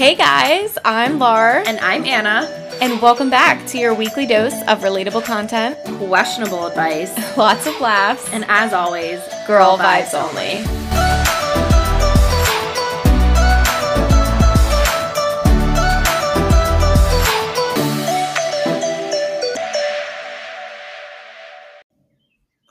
Hey guys, I'm Lar, And I'm Anna. and welcome back to your weekly dose of relatable content, Questionable advice. lots of laughs, And as always, girl vibes only.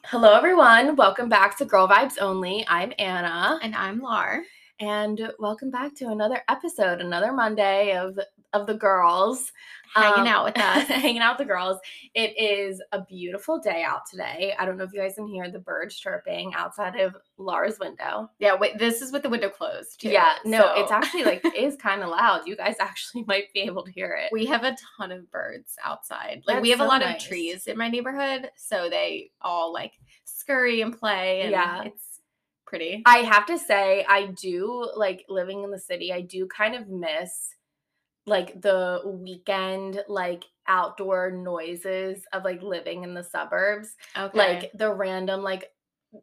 Hello, everyone. Welcome back to Girl Vibes Only. I'm Anna, And I'm Lar. And welcome back to another episode, another Monday of of the girls Hanging Um, out with us. hanging out with the girls. It is a beautiful day out today. I don't know if you guys can hear the birds chirping outside of Laura's window. Yeah, wait, this is with the window closed. Too, yeah, no, it's actually like it is kind of loud. You guys actually might be able to hear it. we have a ton of birds outside. Like we That's have a lot nice. of trees in my neighborhood, so they all like scurry and play and Yeah. it's pretty. I have to say, I do like living in the city. I do kind of miss like the weekend, like outdoor noises of like living in the suburbs. Okay. Like the random, like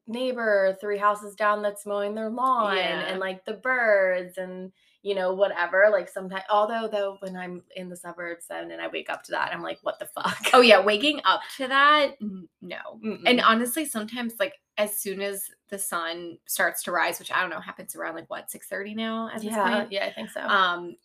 neighbor three houses down that's mowing their lawn Yeah. and like the birds and you know whatever like sometimes although though when i'm in the suburbs and then and i wake up to that i'm like what the fuck Oh yeah, waking up to that, no. Mm-mm. And honestly, sometimes like as soon as the sun starts to rise, which I don't know happens around like what six thirty now at this yeah point. yeah i think so Um,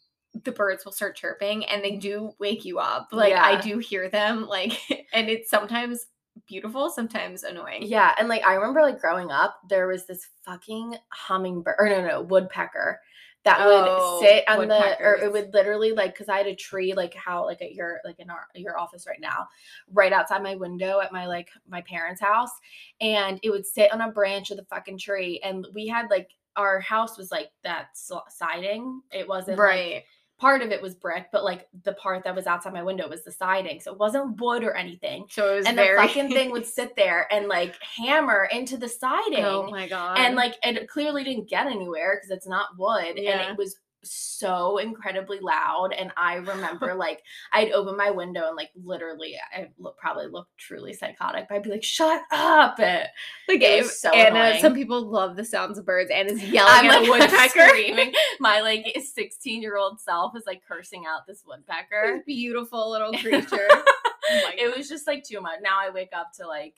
the birds will start chirping, and they do wake you up. Like I do hear them, like, and it's sometimes beautiful, sometimes annoying. Yeah, and like I remember like growing up, there was this fucking hummingbird or no no woodpecker that Oh, would sit on the or it would literally like because I had a tree like how like at your like in our your office right now, right outside my window at my like my parents' house, and it would sit on a branch of the fucking tree, and we had like our house was like that siding. It wasn't like, Right. Part of it was brick, but like the part that was outside my window was the siding, so it wasn't wood or anything so it was and very. the fucking thing would sit there and like hammer into the siding oh my god. and like it clearly didn't get anywhere because it's not wood Yeah. and it was so incredibly loud and i remember like i'd open my window and like literally i look probably look truly psychotic but i'd be like shut up it, like it was so Anna, annoying. some people love the sounds of birds. and is yelling i'm at like a woodpecker. screaming my like 16 year old self is like cursing out this woodpecker This beautiful little creature. Oh it was just like too much. Now I wake up to like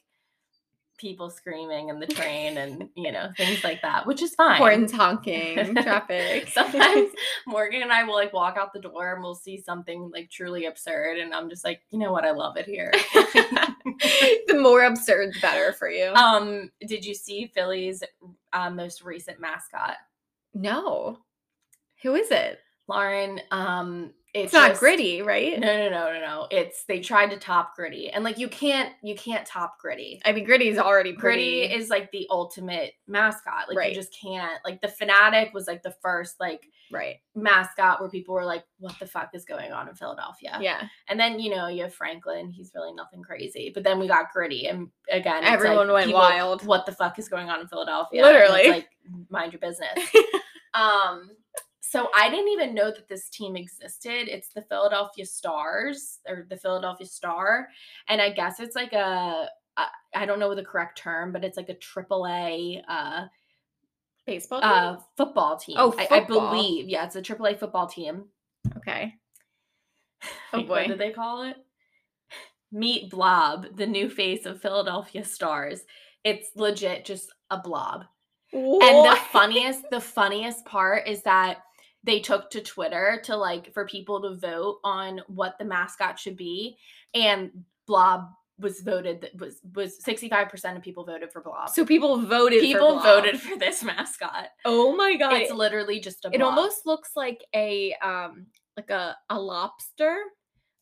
people screaming in the train and you know things like that, which is fine. Horns honking, traffic. Sometimes Morgan and I will like walk out the door and we'll see something like truly absurd, and I'm just like, you know what, I love it here. the more absurd, the better for you. um, did you see Philly's uh, most recent mascot, no. Who is it? Lauren? Um, It's not just- gritty, right? No, no, no, no, no. It's they tried to top gritty, and like you can't, you can't top gritty. I mean, gritty is already Gritty is like the ultimate mascot. Like Right. you just can't. Like the Phanatic was like the first like right. mascot where people were like, "What the fuck is going on in Philadelphia?" Yeah. And then you know you have Franklin. He's really nothing crazy. But then we got Gritty, and again, it's like Everyone went people, wild. What the fuck is going on in Philadelphia? It's Literally. like mind your business. um. So I didn't even know that this team existed. It's the Philadelphia Stars or the Philadelphia Star, and I guess it's like a I- I don't know the correct term, but it's like a triple A uh, Baseball. team? uh, football team. Oh, I, I believe. Yeah, it's a triple A football team. okay. Oh, Like, What boy. did they call it? Meet Blob, the new face of Philadelphia Stars. It's legit just a blob. And the funniest, the funniest part is that they took to Twitter to like for people to vote on what the mascot should be, and Blob was voted that was was 65% of people voted for Blob. So people voted. for people Blob. voted for this mascot. Oh my god! It's literally just a it almost looks like a um like a a lobster,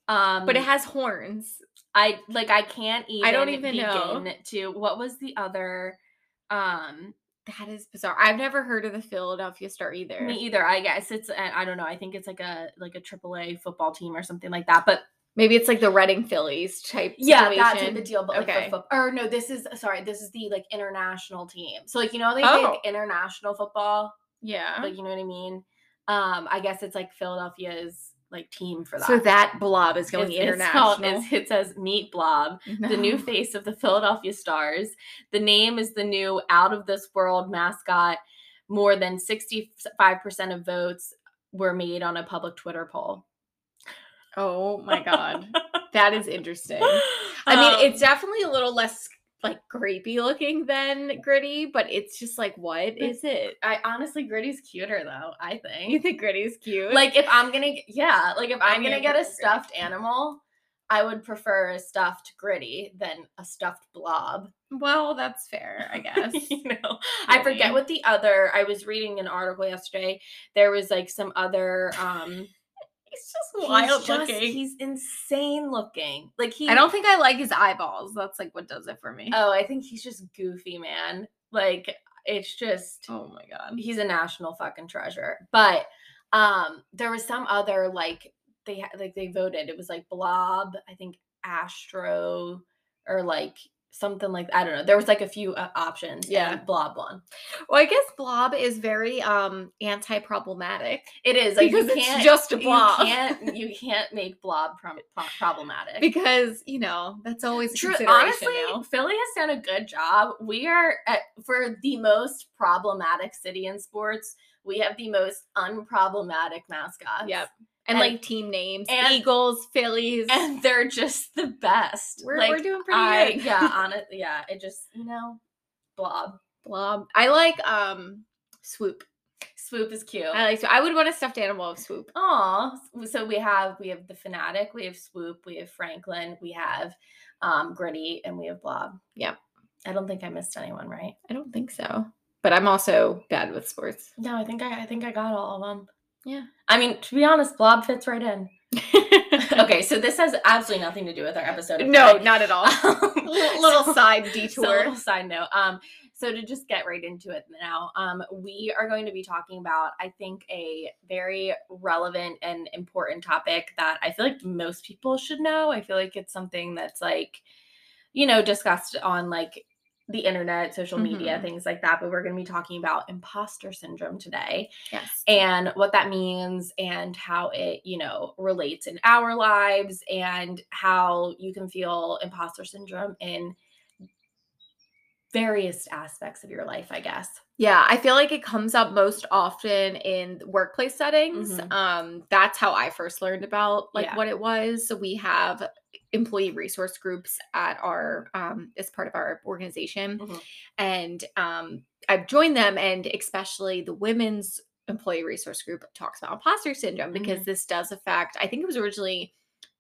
um but it has horns. I like I can't even don't even know. begin to what was the other um That is bizarre. I've never heard of the Philadelphia Star either. me either I guess it's I I don't know I think it's like a like a AAA football team or something like that but Maybe it's like the Reading Phillies type. yeah that type situation. of deal but like Okay. for foot- or no this is sorry this is the like international team so like you know they Oh. play like, international football Yeah. like you know what I mean um I guess it's like Philadelphia's like team for that so that blob is going It's- it's called- international. it's- it says Meet Blob the new face of the Philadelphia Stars. The name is the new out of this world mascot. More than 65% of votes were made on a public Twitter poll. Oh my god. that is interesting. I mean, Um, it's definitely a little less like grapey looking than gritty, but it's just like, what is it? I honestly Gritty's cuter though, I think. You think gritty's cute? like if I'm gonna yeah, like if I I'm mean, gonna get a prefer Gritty. stuffed animal, I would prefer a stuffed gritty than a stuffed blob. well, that's fair, I guess. you know, I forget what the other. I was reading an article yesterday. There was like some other. um He's just he's wild just- looking. He's insane looking. Like he. I don't think I like his eyeballs. That's like what does it for me. Oh, I think he's just goofy, man. Like it's just. oh my god. he's a national fucking treasure. But um there was some other like they like they voted. It was like Blob, I think Astro or like something like I don't know. There was like a few uh, options. Yeah. Blob one. Well, I guess blob is very um anti-problematic It is like because you it's can't just a blob. You can't you can't make Blob prom- pro- problematic. because you know that's always a True. Honestly, now. Philly has done a good job. We are at, for the most problematic city in sports. We have the most unproblematic mascots. Yep. And, And- like team names, and- Eagles, Phillies. and they're just the best. we're, like, we're doing pretty I, good. yeah, on it. Yeah, it just you know, blob. blob. I like um swoop. Swoop is cute. I like. So I would want a stuffed animal of swoop. Aw, so we have we have the Phanatic, we have Swoop, we have Franklin, we have um Gritty, and we have Blob. Yep. I don't think I missed anyone, right? I don't think so. But I'm also bad with sports. No, I think I I think I got all of them. Yeah. I mean, to be honest, Blob fits right in. Okay, so this has absolutely nothing to do with our episode. no, today. not at all. Um, little so- side So, detour. little side note. Um, so to just get right into it now, um, we are going to be talking about, I think, a very relevant and important topic that I feel like most people should know. I feel like it's something that's like, you know, discussed on like the internet, social media, Mhm. things like that. But we're going to be talking about imposter syndrome today yes. and what that means and how it you know relates in our lives and how you can feel imposter syndrome in various aspects of your life i guess Yeah, I feel like it comes up most often in workplace settings. Mhm. Um, that's how I first learned about like Yeah. what it was. So we have employee resource groups at our um as part of our organization. Mhm. And um I've joined them and especially the women's employee resource group talks about imposter syndrome because this does affect I think it was originally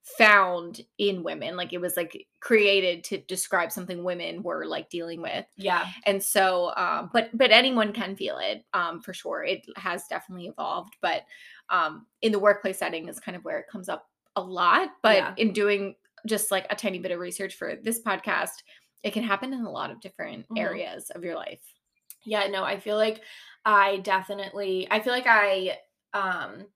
found in women like it was like created to describe something women were like dealing with yeah and so um but but anyone can feel it um for sure it has definitely evolved but um in the workplace setting is kind of where it comes up a lot but Yeah. in doing just like a tiny bit of research for this podcast it can happen in a lot of different Mhm. areas of your life. Yeah no i feel like i definitely i feel like i um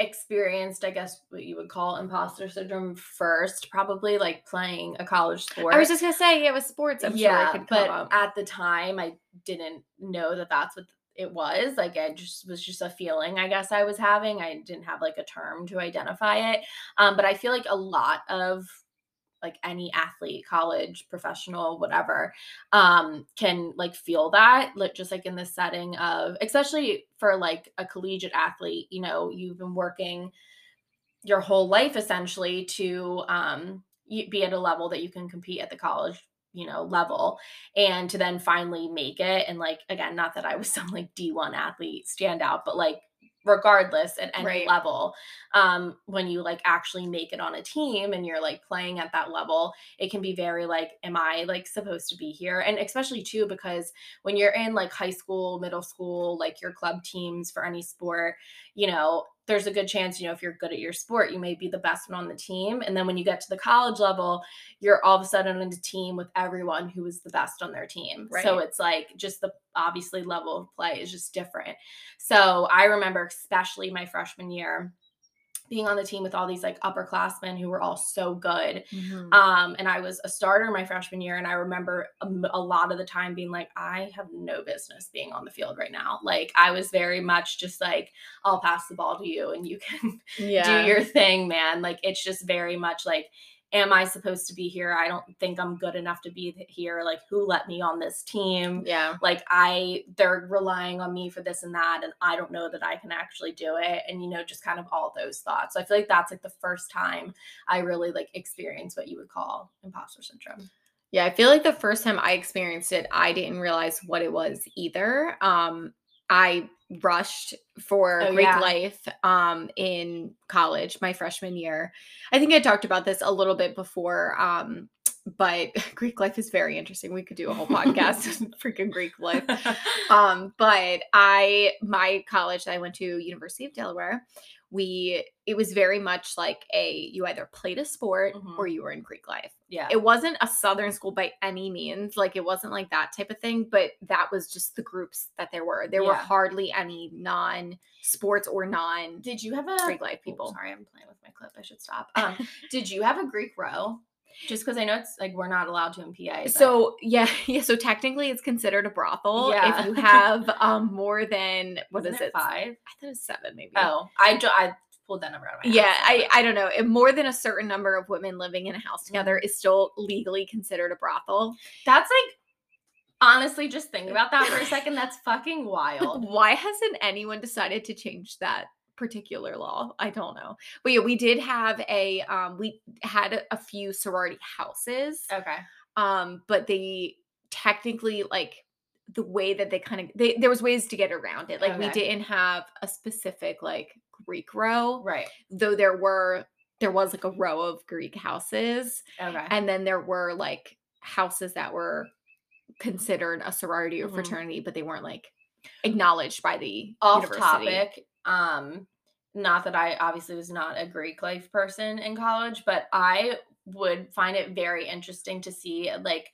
experienced i guess what you would call imposter syndrome first probably like playing a college sport i was just gonna say yeah with sports i'm sure it could come but up. at the time I didn't know that that's what it was. Like I just was just a feeling I guess I was having. I didn't have like a term to identify it. Um, but I feel like a lot of like any athlete, college, professional, whatever, um, can like feel that, like just like in the setting of, especially for like a collegiate athlete, you know, you've been working your whole life essentially to um be at a level that you can compete at the college you know level and to then finally make it and like again not that i was some like d1 athlete stand out but like regardless at any Right. level um when you like actually make it on a team and you're like playing at that level it can be very like am i like supposed to be here and especially too because when you're in like high school middle school like your club teams for any sport you know there's a good chance you know if you're good at your sport you may be the best one on the team. And then when you get to the college level you're all of a sudden on a team with everyone who is the best on their team. So it's like just the obviously level of play is just different. So i remember especially my freshman year being on the team with all these like upperclassmen who were all so good Mhm. um, and I was a starter my freshman year, and I remember a lot of the time being like, I have no business being on the field right now. Like I was very much just like, I'll pass the ball to you, and you can yeah do your thing, man. Like it's just very much like am I supposed to be here? I don't think I'm good enough to be here. Like, who let me on this team? Yeah. Like, I, they're relying on me for this and that, and I don't know that I can actually do it. And, you know, just kind of all those thoughts. So I feel like that's like the first time I really like experienced what you would call imposter syndrome. Yeah, I feel like the first time I experienced it, I didn't realize what it was either. Um, I rushed for Oh, Greek yeah. life um in college my freshman year. I think I talked about this a little bit before um but Greek life is very interesting. We could do a whole podcast on freaking Greek life. Um but I my college that I went to University of Delaware, we it was very much like a you either played a sport Mhm. or you were in Greek life yeah. it wasn't a southern school by any means like it wasn't like that type of thing but that was just the groups that there were there were hardly any non sports or non Did you have a Greek life Oh, people sorry, I'm playing with my clip. I should stop. Um, did you have a Greek row? Just because I know it's like we're not allowed to in PA. but- so yeah yeah so technically it's considered a brothel Yeah. if you have um more than what Isn't is it five? i thought it was seven maybe Oh, I jo- I pulled that number out of my yeah i i don't know if more than a certain number of women living in a house together Mm-hmm. is still legally considered a brothel That's like honestly, just think about that for a second. That's fucking wild. Why hasn't anyone decided to change that particular law? I don't know. But yeah, we did have a um we had a, few sorority houses. Okay. Um but they technically like the way that they kind of they there was ways to get around it. Like we didn't have a specific like Greek row, Right. though there were there was like a row of Greek houses Okay. and then there were like houses that were considered a sorority or Mhm. fraternity but they weren't like acknowledged by the Off university. topic. Um, not that I obviously was not a Greek life person in college, but I would find it very interesting to see like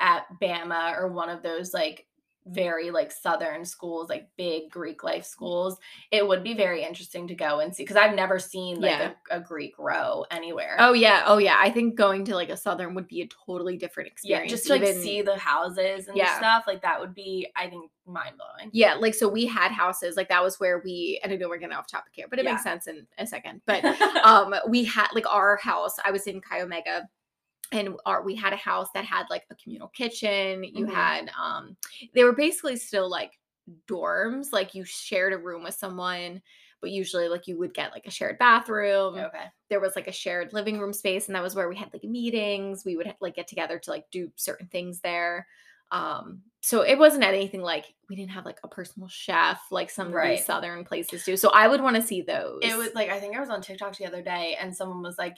at Bama or one of those like very like southern schools like big greek life schools it would be very interesting to go and see because i've never seen like Yeah. a, a greek row anywhere. Oh yeah. Oh yeah. I think going to like a southern would be a totally different yeah experience just to like even- see the houses and Yeah. stuff like that would be i think mind-blowing. Yeah like so we had houses like that was where we and i know we're getting off topic here but it makes sense in a second but um we had like our house i was in chi omega and our we had a house that had like a communal kitchen you Mhm. had um they were basically still like dorms like you shared a room with someone but usually like you would get like a shared bathroom. Okay. There was like a shared living room space and that was where we had like meetings. We would like get together to like do certain things there. Um so it wasn't anything like we didn't have like a personal chef like some of these southern places do. So i would want to see those it was like I think I was on TikTok the other day and someone was like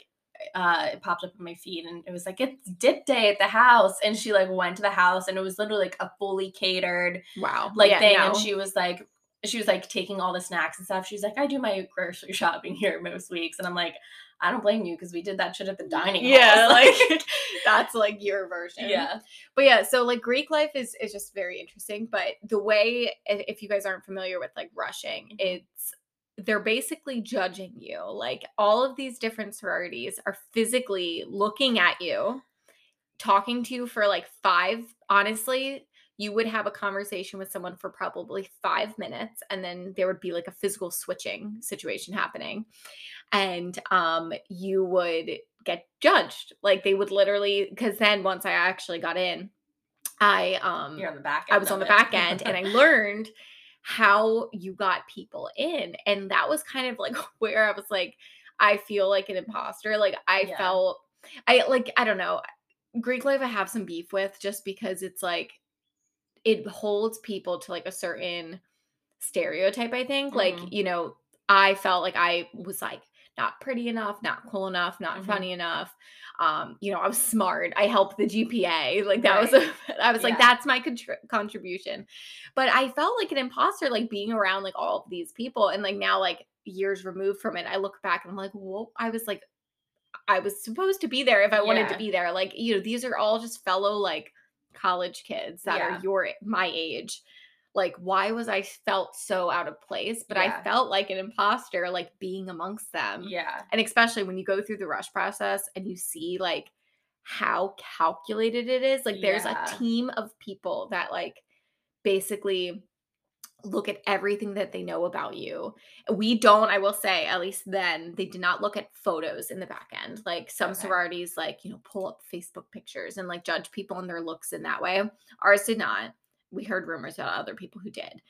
uh it popped up in my feed and it was like it's dip day at the house. And she like went to the house and it was literally like a fully catered wow. like Yeah, thing. No. and she was like she was like taking all the snacks and stuff. She's like I do my grocery shopping here most weeks. And I'm like I don't blame you because we did that shit at the dining yeah like that's like your version. yeah. But yeah so like greek life is is just very interesting but the way if you guys aren't familiar with like rushing Mhm. it's they're basically judging you like all of these different sororities are physically looking at you talking to you for like five honestly you would have a conversation with someone for probably five minutes and then there would be like a physical switching situation happening and um you would get judged like they would literally because then once i actually got in i um you're on the back I was on the back end and I learned how you got people in. And that was kind of like where I was like, I feel like an imposter. Like I Yeah. felt I like I don't know. Greek life I have some beef with just because it's like it holds people to like a certain stereotype, I think. Like, Mhm. you know, I felt like I was like not pretty enough, not cool enough, not Mhm. funny enough. Um, you know, I was smart. I helped the GPA. Like that was a, I was like, that's my contr- contribution. But I felt like an imposter, like being around like all of these people. And like now, like years removed from it, I look back and I'm like, whoa, I was like, I was supposed to be there if I wanted to be there. Like, you know, these are all just fellow like college kids that Yeah. are your my age. Like, why was I felt so out of place? But Yeah. I felt like an imposter, like being amongst them yeah and especially when you go through the rush process and you see like how calculated it is like there's Yeah. a team of people that like basically look at everything that they know about you. We don't, I will say, at least then, they did not look at photos in the back end. Like some Okay. sororities, like, you know, pull up Facebook pictures and like judge people on their looks in that way. Ours did not. We heard rumors about other people who did.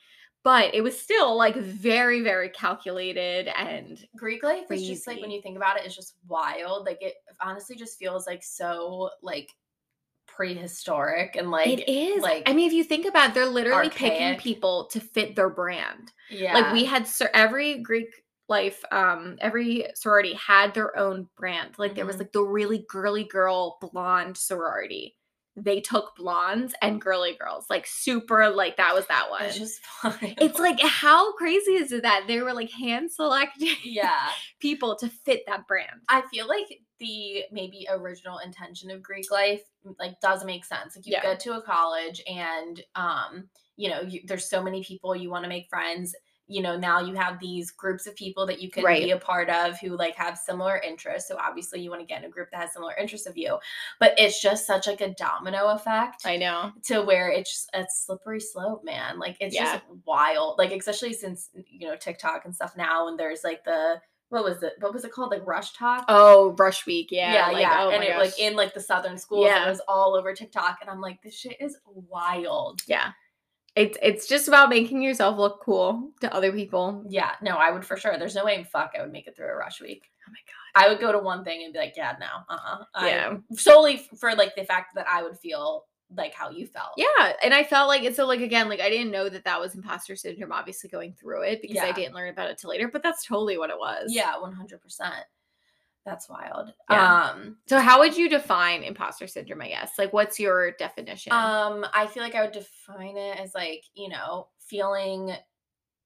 But it was still like very, very calculated and Greek life is just like when you think about it, it's just wild. Like it honestly just feels like so like prehistoric and like it is. like I mean, if you think about it, they're literally picking people to fit their brand. yeah. Like we had sor- every Greek life, um, every sorority had their own brand. Like there was Mhm. like the really girly girl blonde sorority. They took blondes and girly girls, like super, like that was that one. it's just fun. it's like how crazy is it that they were like hand selecting yeah. people to fit that brand? I feel like the maybe original intention of Greek life like does make sense. Like you Yeah. go to a college and um you know you, there's so many people you want to make friends. You know now you have these groups of people that you can Right. be a part of who like have similar interests. So obviously you want to get in a group that has similar interests of you. But it's just such like a domino effect I know. to where it's a slippery slope, man. Like it's just wild. Like especially since you know TikTok and stuff now, and there's like the what was it? What was it called? Like Rush Talk. Oh, Rush Week, yeah, yeah, like, yeah. oh and it like in like the southern schools, Yeah. it was all over TikTok. And I'm like, this shit is wild. yeah, it's it's just about making yourself look cool to other people. Yeah, no, I would for sure. There's no way in fuck I would make it through a rush week. Oh my god. I would go to one thing and be like, yeah, no, uh, uh Yeah. solely for like the fact that I would feel like how you felt. Yeah, and I felt like it's so like again, like I didn't know that that was imposter syndrome. Obviously, going through it because I didn't learn about it till later. But that's totally what it was. yeah, one hundred percent. That's wild. Yeah. Um, So how would you define imposter syndrome? I guess like what's your definition? Um, I feel like I would define it as like, you know, feeling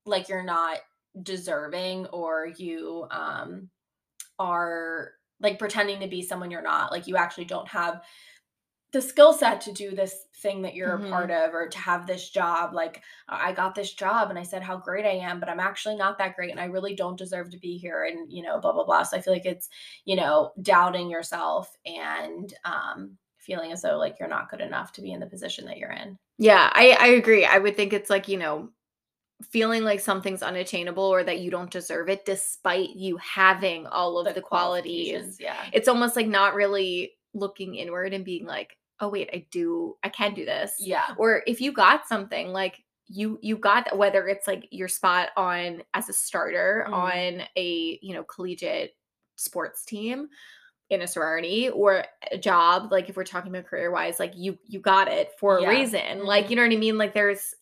like you're not deserving or you um are like pretending to be someone you're not. Like you actually don't have the skill set to do this thing that you're Mhm. a part of or to have this job. Like I got this job and I said how great I am, but I'm actually not that great and I really don't deserve to be here and you know, blah blah blah. So I feel like it's, you know, doubting yourself and um feeling as though like you're not good enough to be in the position that you're in. yeah, I I agree. I would think it's like you know feeling like something's unattainable or that you don't deserve it despite you having all of the, qualities. Yeah. It's almost like not really looking inward and being like, oh wait, I do, I can do this. Yeah. or if you got something like you you got that whether it's like your spot on as a starter Mhm. on a you know collegiate sports team in a sorority or a job like if we're talking about career wise like you you got it for Yeah. a reason like Mhm. you know what i mean like there's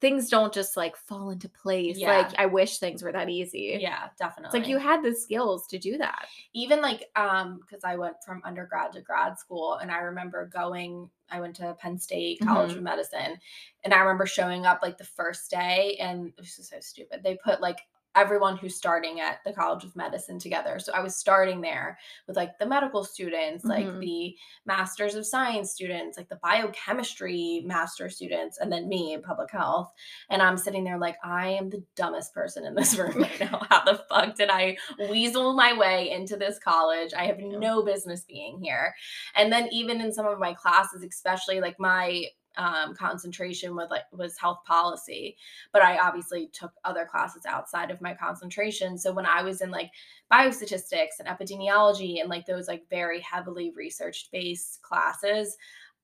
things don't just like fall into place Yeah. like i wish things were that easy Yeah, definitely. it's like you had the skills to do that even like um because i went from undergrad to grad school and i remember going i went to penn state college Mm-hmm. of medicine and i remember showing up like the first day and this is so stupid they put like everyone who's starting at the college of medicine together so i was starting there with like the medical students like Mhm. the masters of science students like the biochemistry master students and then me in public health and i'm sitting there like i am the dumbest person in this room right now how the fuck did i weasel my way into this college. I have no business being here. And then even in some of my classes, especially like my um, concentration with like was health policy, but I obviously took other classes outside of my concentration. So when I was in like biostatistics and epidemiology and like those like very heavily research based classes,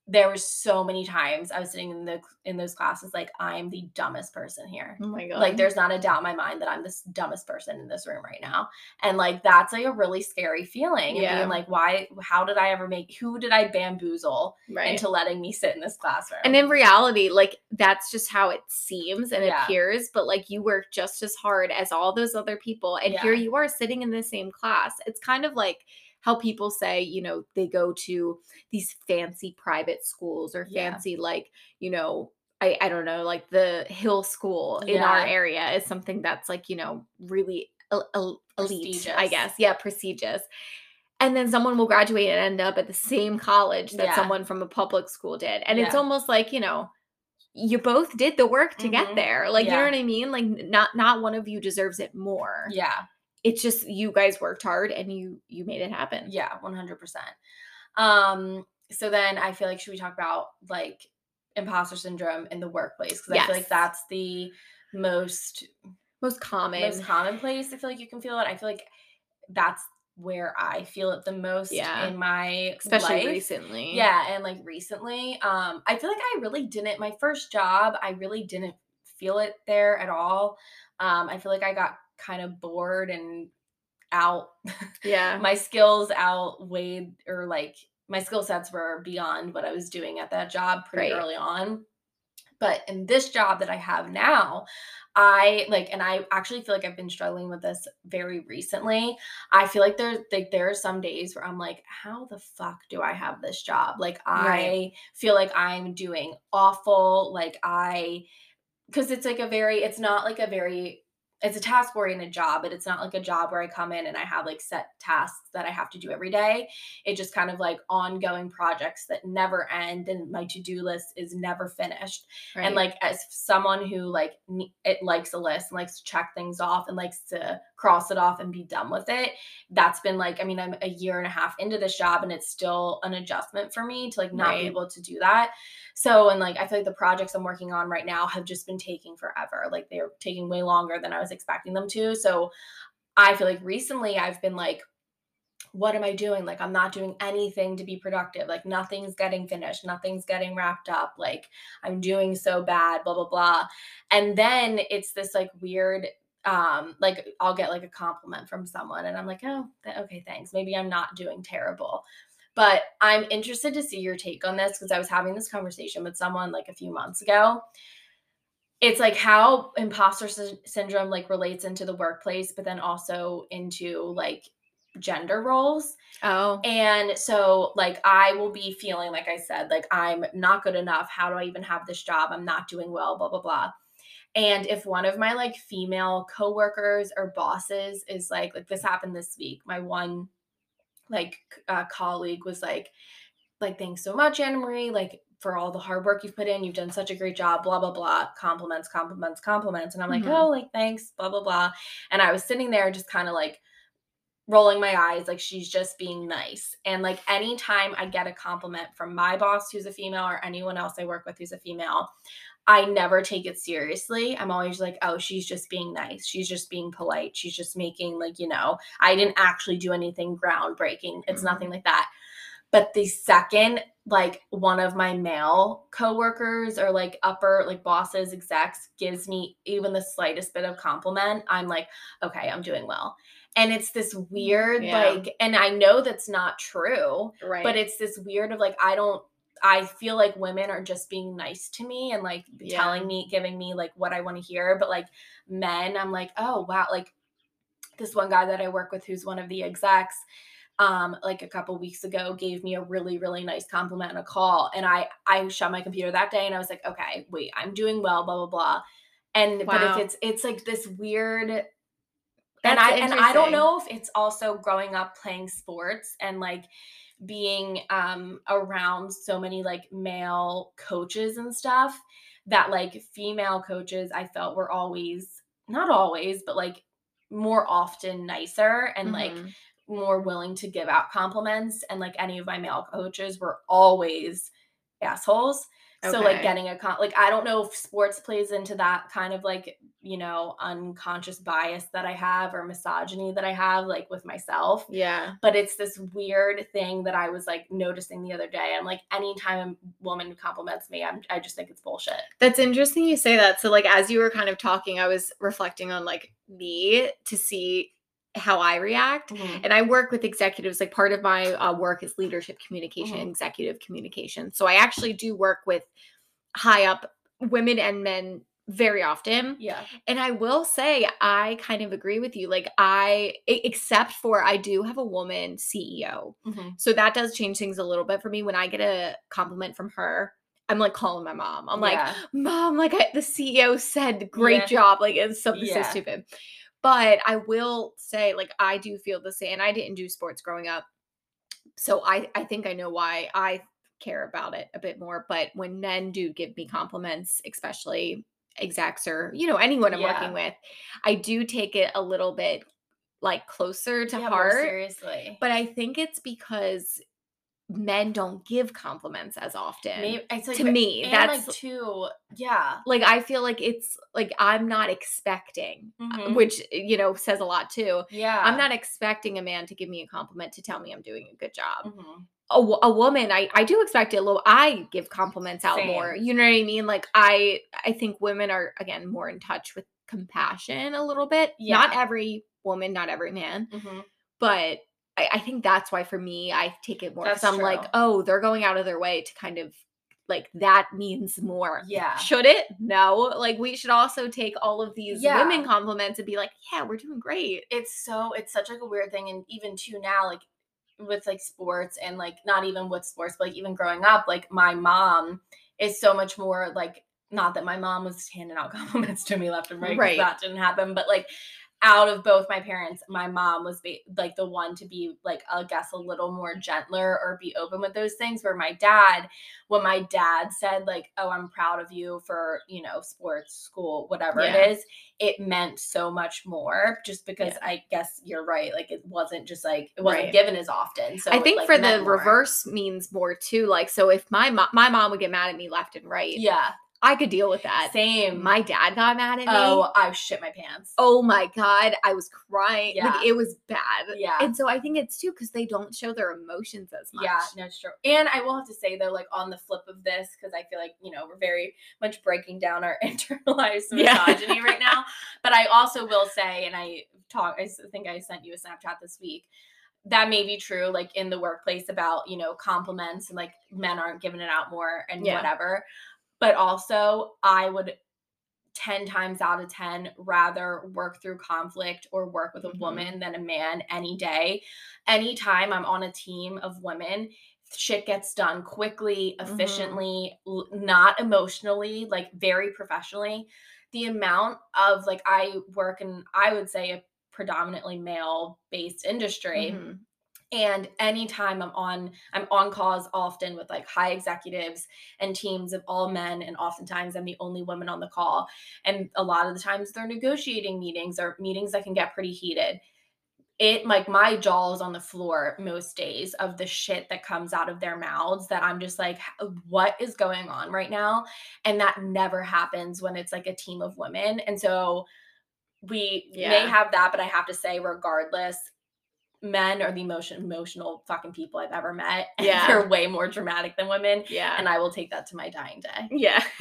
there were so many times I was sitting in the in those classes like I'm the dumbest person here oh my god like there's not a doubt in my mind that I'm this dumbest person in this room right now. And like that's like a really scary feeling. Yeah. And being like, why how did I ever make who did I bamboozle right into letting me sit in this classroom? And in reality, like that's just how it seems and Yeah. appears, but like you work just as hard as all those other people. And here you are sitting in the same class. It's kind of like how people say, you know, they go to these fancy private schools or Yeah. fancy, like, you know, I, I don't know, like the Hill School in our area is something that's like, you know, really el- el- elite, I guess. Yeah, prestigious. And then someone will graduate and end up at the same college that Yeah. someone from a public school did. And it's almost like, you know, you both did the work to get Mhm. there. Like, you know what I mean? Like not not one of you deserves it more. yeah, It's just you guys worked hard and you you made it happen. yeah, 100%. Um so then I feel like should we talk about like imposter syndrome in the workplace because I feel like that's the most most common. most commonplace. I feel like you can feel it. I feel like that's where I feel it the most Yeah. in my especially life. recently. Yeah, and like recently, um, I feel like I really didn't. My first job, I really didn't feel it there at all. Um, I feel like I got kind of bored and out. Yeah. my skills outweighed, or like my skill sets were beyond what I was doing at that job pretty Right. early on. But in this job that I have now, I like, and I actually feel like I've been struggling with this very recently. I feel like there's like there are some days where I'm like, how the fuck do I have this job? Like I Right. feel like I'm doing awful. Like I because it's like a very it's not like a very it's a task oriented job but it's not like a job where i come in and i have like set tasks that i have to do every day. It just kind of like ongoing projects that never end and my to-do list is never finished. Right. and like as someone who like it likes a list and likes to check things off and likes to cross it off and be done with it that's been like i mean i'm a year and a half into this job and it's still an adjustment for me to like not be able to do that. So and like i feel like the projects i'm working on right now have just been taking forever. Like they're taking way longer than i was expecting them to so i feel like recently i've been like what am I doing? Like, I'm not doing anything to be productive. Like, nothing's getting finished, nothing's getting wrapped up. Like, I'm doing so bad, blah, blah, blah. And then it's this like weird, um, like, I'll get like a compliment from someone, and I'm like, oh, okay, thanks. Maybe I'm not doing terrible. But I'm interested to see your take on this because I was having this conversation with someone like a few months ago. It's like how imposter sy- syndrome like relates into the workplace, but then also into like gender roles. oh. And so, like, I will be feeling, like I said, like I'm not good enough. How do I even have this job? I'm not doing well, blah, blah, blah. And if one of my like female coworkers or bosses is like, like this happened this week, my one like uh, colleague was like, like, thanks so much, Anna Marie, like for all the hard work you've put in. You've done such a great job, blah, blah, blah. Compliments, compliments, compliments. And I'm like, Mhm. oh, like, thanks, blah, blah, blah. And I was sitting there just kind of like rolling my eyes, like she's just being nice. And like anytime I get a compliment from my boss who's a female or anyone else I work with who's a female, I never take it seriously. I'm always like, oh, she's just being nice. She's just being polite. She's just making, like, you know, I didn't actually do anything groundbreaking. It's Mhm. nothing like that. But the second, like, one of my male coworkers or like upper, like bosses, execs gives me even the slightest bit of compliment, I'm like, okay, I'm doing well. And it's this weird, Yeah. like, and I know that's not true, Right. but it's this weird of like i don't i feel like women are just being nice to me and like Yeah. telling me giving me like what i want to hear but like men i'm like oh wow like this one guy that i work with who's one of the execs um like a couple weeks ago gave me a really really nice compliment on a call and i i shut my computer that day and i was like okay wait i'm doing well blah blah blah. And but if it's it's like this weird and I and I don't know if it's also growing up playing sports and like being um around so many like male coaches and stuff that like female coaches I felt were always not always but like more often nicer and like Mhm. More willing to give out compliments and like any of my male coaches were always assholes. So like getting a con like i don't know if sports plays into that kind of like you know unconscious bias that i have or misogyny that i have like with myself. Yeah. but it's this weird thing that i was like noticing the other day. I'm like anytime a woman compliments me i'm i just think it's bullshit. That's interesting you say that. So like as you were kind of talking, I was reflecting on like me to see how I react. And I work with executives. Like part of my uh, work is leadership communication, Mhm. executive communication. So I actually do work with high up women and men very often. yeah And I will say, I kind of agree with you. Like, I except for I do have a woman CEO. Mhm. So that does change things a little bit for me. When I get a compliment from her, I'm like calling my mom. I'm like, Mom, like I, the CEO said, great Yeah. job. Like, it's something Yeah. so stupid. But I will say, like, I do feel the same. And I didn't do sports growing up. So I, I think I know why I care about it a bit more. But when men do give me compliments, especially execs or, you know, anyone I'm Yeah. working with, I do take it a little bit like closer to yeah, heart. seriously But I think it's because men don't give compliments as often. Maybe, like, to me, and that's like too, yeah. like I feel like it's like I'm not expecting, uh, Mhm. which you know says a lot too. Yeah. I'm not expecting a man to give me a compliment to tell me I'm doing a good job. Mhm. A, a woman, I I do expect it. little. I give compliments out more. You know what I mean? Like I I think women are again more in touch with compassion a little bit. yeah. Not every woman, not every man, Mhm. but I, I think that's why for me I take it more because I'm like, oh, they're going out of their way to kind of like that means more. Yeah. Should it? No. Like we should also take all of these Yeah. women compliments and be like, yeah, we're doing great. it's so it's such like a weird thing and even too now like with like sports and like not even with sports but like even growing up like my mom is so much more like not that my mom was handing out compliments to me left and right, Right. that didn't happen but like out of both my parents my mom was like the one to be like i guess a little more gentler or be open with those things where my dad when my dad said like oh i'm proud of you for you know sports school whatever Yeah. it is it meant so much more just because Yeah. I guess you're right. Like it wasn't just like it wasn't Right. given as often. So I think like, for the more. reverse means more too. Like, so if my mom, my mom would get mad at me left and right, Yeah. I could deal with that. Same. My dad got mad at me. oh, I shit my pants. oh my god, I was crying. Yeah. Like it was bad. Yeah. And so I think it's too because they don't show their emotions as much. Yeah, no, it's true. And I will have to say though, like on the flip of this, because I feel like you know we're very much breaking down our internalized Yeah. misogyny right now. But I also will say, and I talk, I think I sent you a Snapchat this week. That may be true, like in the workplace about you know compliments and like men aren't giving it out more and Yeah. whatever. But also, I would 10 times out of 10 rather work through conflict or work with a Mhm. woman than a man any day. Anytime I'm on a team of women, shit gets done quickly, Mhm. efficiently, l- not emotionally, like very professionally. The amount of like I work in I would say a predominantly male based industry Mhm. And anytime i'm on i'm on calls often with like high executives and teams of all men and oftentimes i'm the only woman on the call. And a lot of the times they're negotiating meetings or meetings that can get pretty heated. It like my jaw is on the floor most days of the shit that comes out of their mouths that i'm just like what is going on right now? And that never happens when it's like a team of women. And so we may have that but i have to say regardless men are the emotion emotional fucking people I've ever met. and Yeah. They're way more dramatic than women. Yeah. And I will take that to my dying day. Yeah,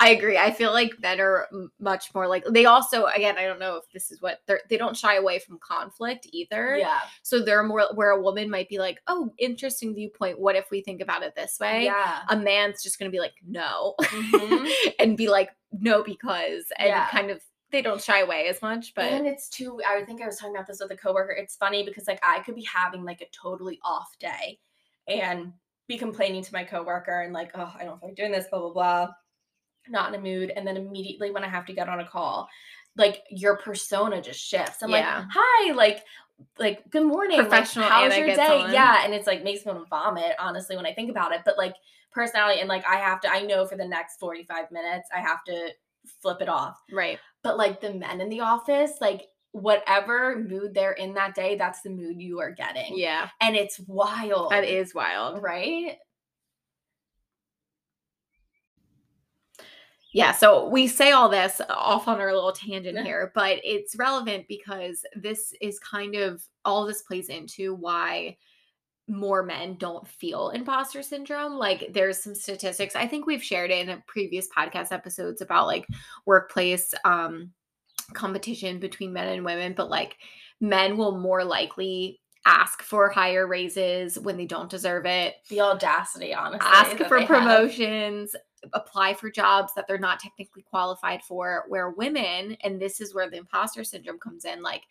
I agree. I feel like men are much more like they also again. I don't know if this is what they're. They don't shy away from conflict either. Yeah. So they're more where a woman might be like, "Oh, interesting viewpoint. What if we think about it this way?" Yeah. A man's just gonna be like, "No," Mhm. and be like, "No," because and Yeah. kind of they don't shy away as much. But and it's too I think I was talking about this with a coworker. It's funny because like I could be having like a totally off day and be complaining to my coworker and like, oh, I don't feel like doing this, blah, blah, blah. Not in a mood. And then immediately when I have to get on a call, like your persona just shifts. I'm Yeah. like, hi, like like good morning. like, Professional how's Anna your day? on. Yeah. And it's like makes me want to vomit, honestly, when I think about it. But like personality and like I have to, I know for the next 45 minutes, I have to flip it off. Right, but like the men in the office like whatever mood they're in that day that's the mood you are getting. Yeah, and it's wild. That is wild. right? Yeah, so we say all this off on our little tangent here, but it's relevant because this is kind of all this plays into why more men don't feel imposter syndrome. Like there's some statistics. I think we've shared it in a previous podcast episodes about like workplace um competition between men and women, but like men will more likely ask for higher raises when they don't deserve it the audacity honestly ask for they have. promotions, apply for jobs that they're not technically qualified for. Where women, and this is where the imposter syndrome comes in, like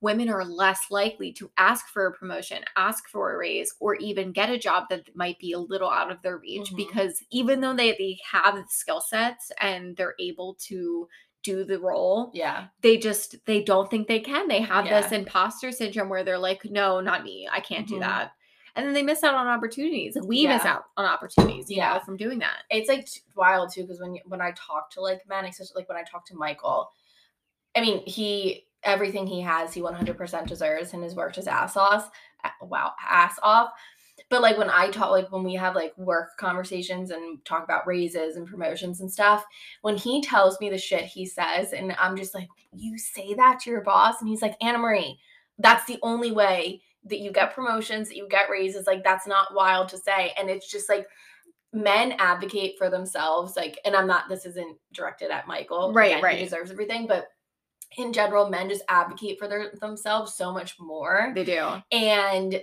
women are less likely to ask for a promotion, ask for a raise, or even get a job that might be a little out of their reach Mhm. because even though they, they have the skill sets and they're able to do the role yeah. they just they don't think they can. They have this imposter syndrome where they're like no not me. I can't do Mhm. that. And then they miss out on opportunities. We miss out on opportunities Yeah. know from doing that. It's like wild too because when when I talk to like men, especially like when I talk to Michael, I mean he everything he has he 100% deserves and has worked his ass off. Wow, ass off. But like when I talk, like when we have like work conversations and talk about raises and promotions and stuff, when he tells me the shit he says, and I'm just like, you say that to your boss, and he's like, Anna Marie, that's the only way that you get promotions, that you get raises. Like that's not wild to say, and it's just like men advocate for themselves. Like, and I'm not. This isn't directed at Michael. Right, Again, right. He deserves everything, but in general, men just advocate for their themselves so much more They do. and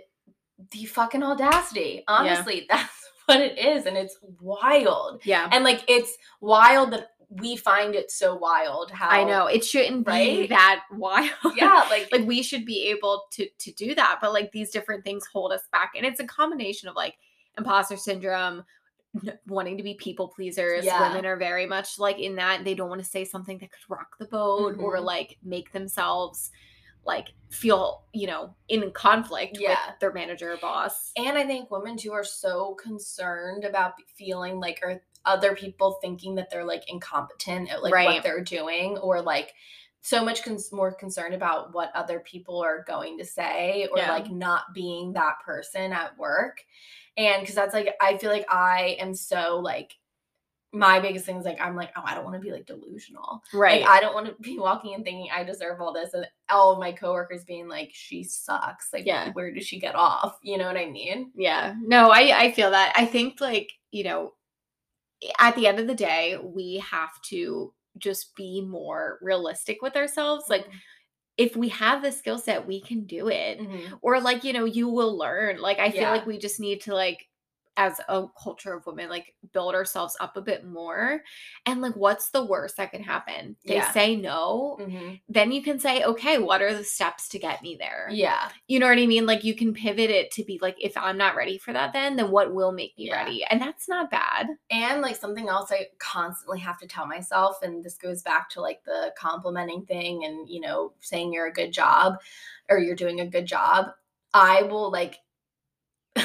the fucking audacity honestly that's what it is and it's wild Yeah. and like it's wild that we find it so wild how I know. It shouldn't be that wild. yeah like, like we should be able to to do that but like these different things hold us back and it's a combination of like imposter syndrome wanting to be people pleasers Yeah. women are very much like in that they don't want to say something that could rock the boat or Mhm. like make themselves like feel you know in conflict Yeah. with their manager or boss and i think women too are so concerned about feeling like or other people thinking that they're like incompetent at like Right. what they're doing or like so much cons- more concerned about what other people are going to say or Yeah. like not being that person at work and because that's like i feel like i am so like my biggest thing is like i'm like oh i don't want to be like delusional right like i don't want to be walking and thinking i deserve all this and all of my coworkers being like she sucks like Yeah. where does she get off you know what i mean Yeah. No, I I feel that. I think like, you know, at the end of the day, we have to just be more realistic with ourselves. Like if we have the skill set, we can do it. Mhm. Or like, you know, you will learn. Like I feel Yeah. like we just need to like as a culture of women like build ourselves up a bit more and like what's the worst that can happen they Yeah. say no Mhm. then you can say okay what are the steps to get me there yeah you know what I mean? Like you can pivot it to be like, if I'm not ready for that, then then what will make me Yeah. ready? And that's not bad. And like something else I constantly have to tell myself, and this goes back to like the complimenting thing and, you know, saying you're a good job or you're doing a good job. I will like,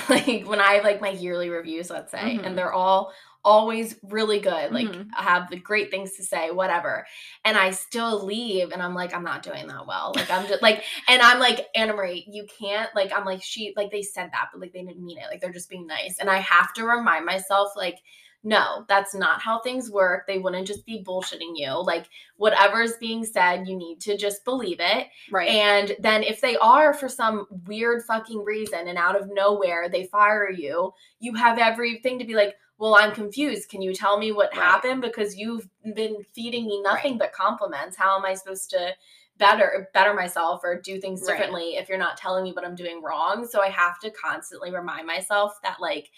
like when I have like my yearly reviews, let's say, Mhm. and they're all always really good. Like Mhm. I have the great things to say, whatever. And I still leave and I'm like, I'm not doing that well. Like I'm just like, and I'm like, Anna Marie, you can't like, I'm like, she like they said that, but like they didn't mean it. Like they're just being nice. And I have to remind myself, like, no, that's not how things work. They wouldn't just be bullshitting you. Like whatever's being said, you need to just believe it. Right. And then if they are for some weird fucking reason and out of nowhere they fire you, you have everything to be like, well, I'm confused. Can you tell me what Right. happened? Because you've been feeding me nothing but compliments. How am I supposed to better better myself or do things Right. differently if you're not telling me what I'm doing wrong? So I have to constantly remind myself that like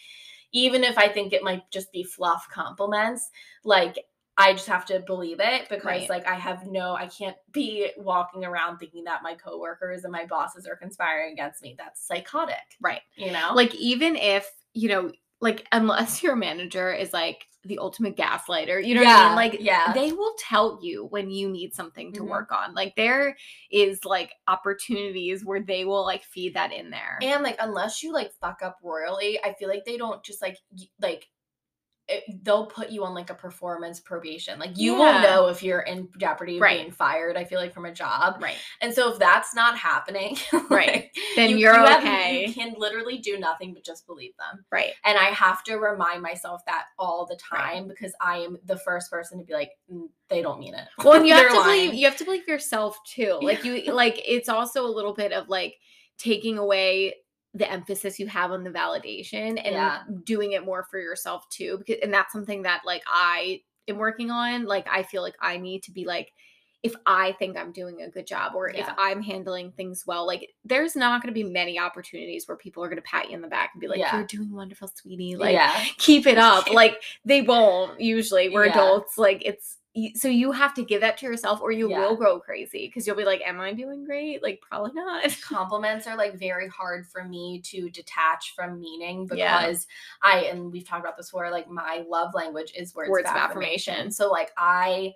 even if I think it might just be fluff compliments, like I just have to believe it because Right. like I have no I can't be walking around thinking that my coworkers and my bosses are conspiring against me. That's psychotic. Right. You know? like even if, you know, like unless your manager is like the ultimate gaslighter, you know what I mean? Like yeah. they will tell you when you need something to Mhm. work on. Like there is like opportunities where they will like feed that in there. and like unless you like fuck up royally, I feel like they don't just like like it, they'll put you on like a performance probation. Like you will know if you're in jeopardy of Right. being fired. I feel like from a job, right. and so if that's not happening, Right. like, Then you, you, are you have- okay. you can literally do nothing but just believe them. right. And I have to remind myself that all the Right. time because I am the first person to be like, "Mm, they don't mean it. Well, and you have to lying." believe you have to believe yourself too. Like you like it's also a little bit of like taking away the emphasis you have on the validation and Yeah. doing it more for yourself too because and that's something that like I am working on. Like I feel like I need to be like if I think I'm doing a good job or if I'm handling things well, like there's not going to be many opportunities where people are going to pat you in the back and be like, Yeah. "You're doing wonderful, sweetie." Like, yeah. keep it up. Like they won't usually. We're Yeah. adults. Like it's so you have to give that to yourself, or you Yeah. will grow crazy because you'll be like, "Am I doing great?" Like probably not. compliments are like very hard for me to detach from meaning Yeah. because I and we've talked about this before like my love language is words, Words of affirmation. affirmation. So like I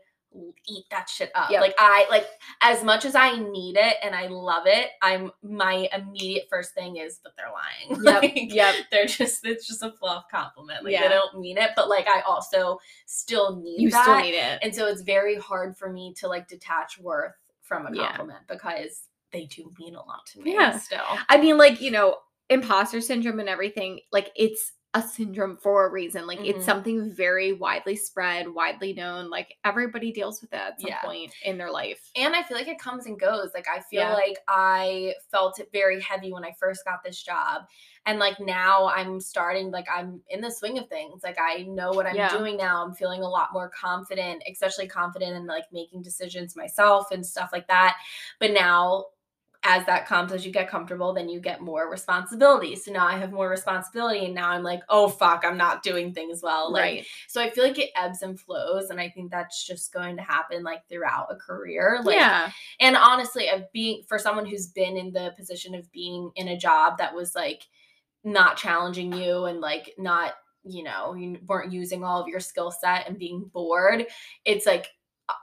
eat that shit up. Yep. Like I like as much as I need it and I love it, I'm my immediate first thing is but they're lying. Yep, Like, yep. They're just it's just a fluff compliment. Like Yeah. they don't mean it, but like I also still need You that. still need it. And so it's very hard for me to like detach worth from a Yeah. compliment because they do mean a lot to me Yeah. still. I mean, like you know, imposter syndrome and everything, like it's a syndrome for a reason. Like Mhm. it's something very widely spread, widely known. Like everybody deals with it at some Yeah. point in their life. and I feel like it comes and goes. Like I feel Yeah. like I felt it very heavy when I first got this job. And like now I'm starting like I'm in the swing of things. Like I know what I'm Yeah. doing now. I'm feeling a lot more confident, especially confident in like making decisions myself and stuff like that. But now as that comes as you get comfortable then you get more responsibility so now i have more responsibility and now i'm like oh fuck i'm not doing things well like right. so i feel like it ebbs and flows and i think that's just going to happen like throughout a career like yeah. and honestly of being for someone who's been in the position of being in a job that was like not challenging you and like not you know you weren't using all of your skill set and being bored it's like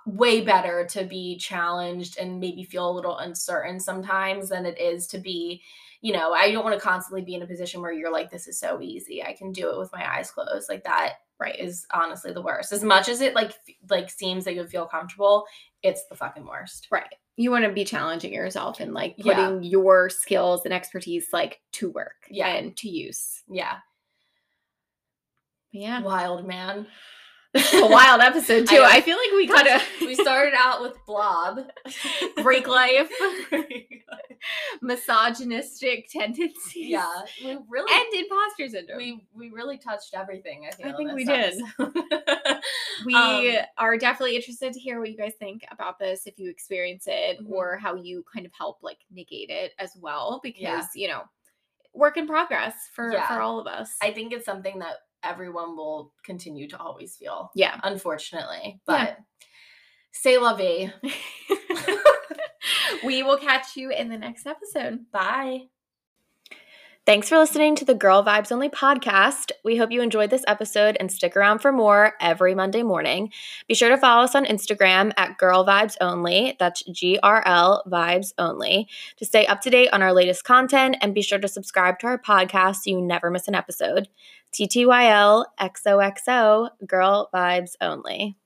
way better to be challenged and maybe feel a little uncertain sometimes than it is to be you know i don't want to constantly be in a position where you're like this is so easy i can do it with my eyes closed like that Right. is honestly the worst as much as it like like seems that you feel comfortable it's the fucking worst Right. You want to be challenging yourself and like Yeah. putting your skills and expertise like to work Yeah. and to use. yeah Yeah. wild man a wild episode too. know. I, feel like we kind of we started out with blob break life, misogynistic tendencies. yeah we really And imposter syndrome. we we really touched everything i feel in think we did. We Um, are definitely interested to hear what you guys think about this, if you experience it, Mhm. or how you kind of help like negate it as well, because Yeah. you know, work in progress for Yeah. for all of us. i think it's something that everyone will continue to always feel yeah. unfortunately but say la vie we will catch you in the next episode. bye Thanks for listening to the Girl Vibes Only podcast. We hope you enjoyed this episode and stick around for more every Monday morning. Be sure to follow us on Instagram at Girl Vibes Only. That's G R L Vibes Only to stay up to date on our latest content and be sure to subscribe to our podcast so you never miss an episode. TTYL XOXO Girl Vibes Only.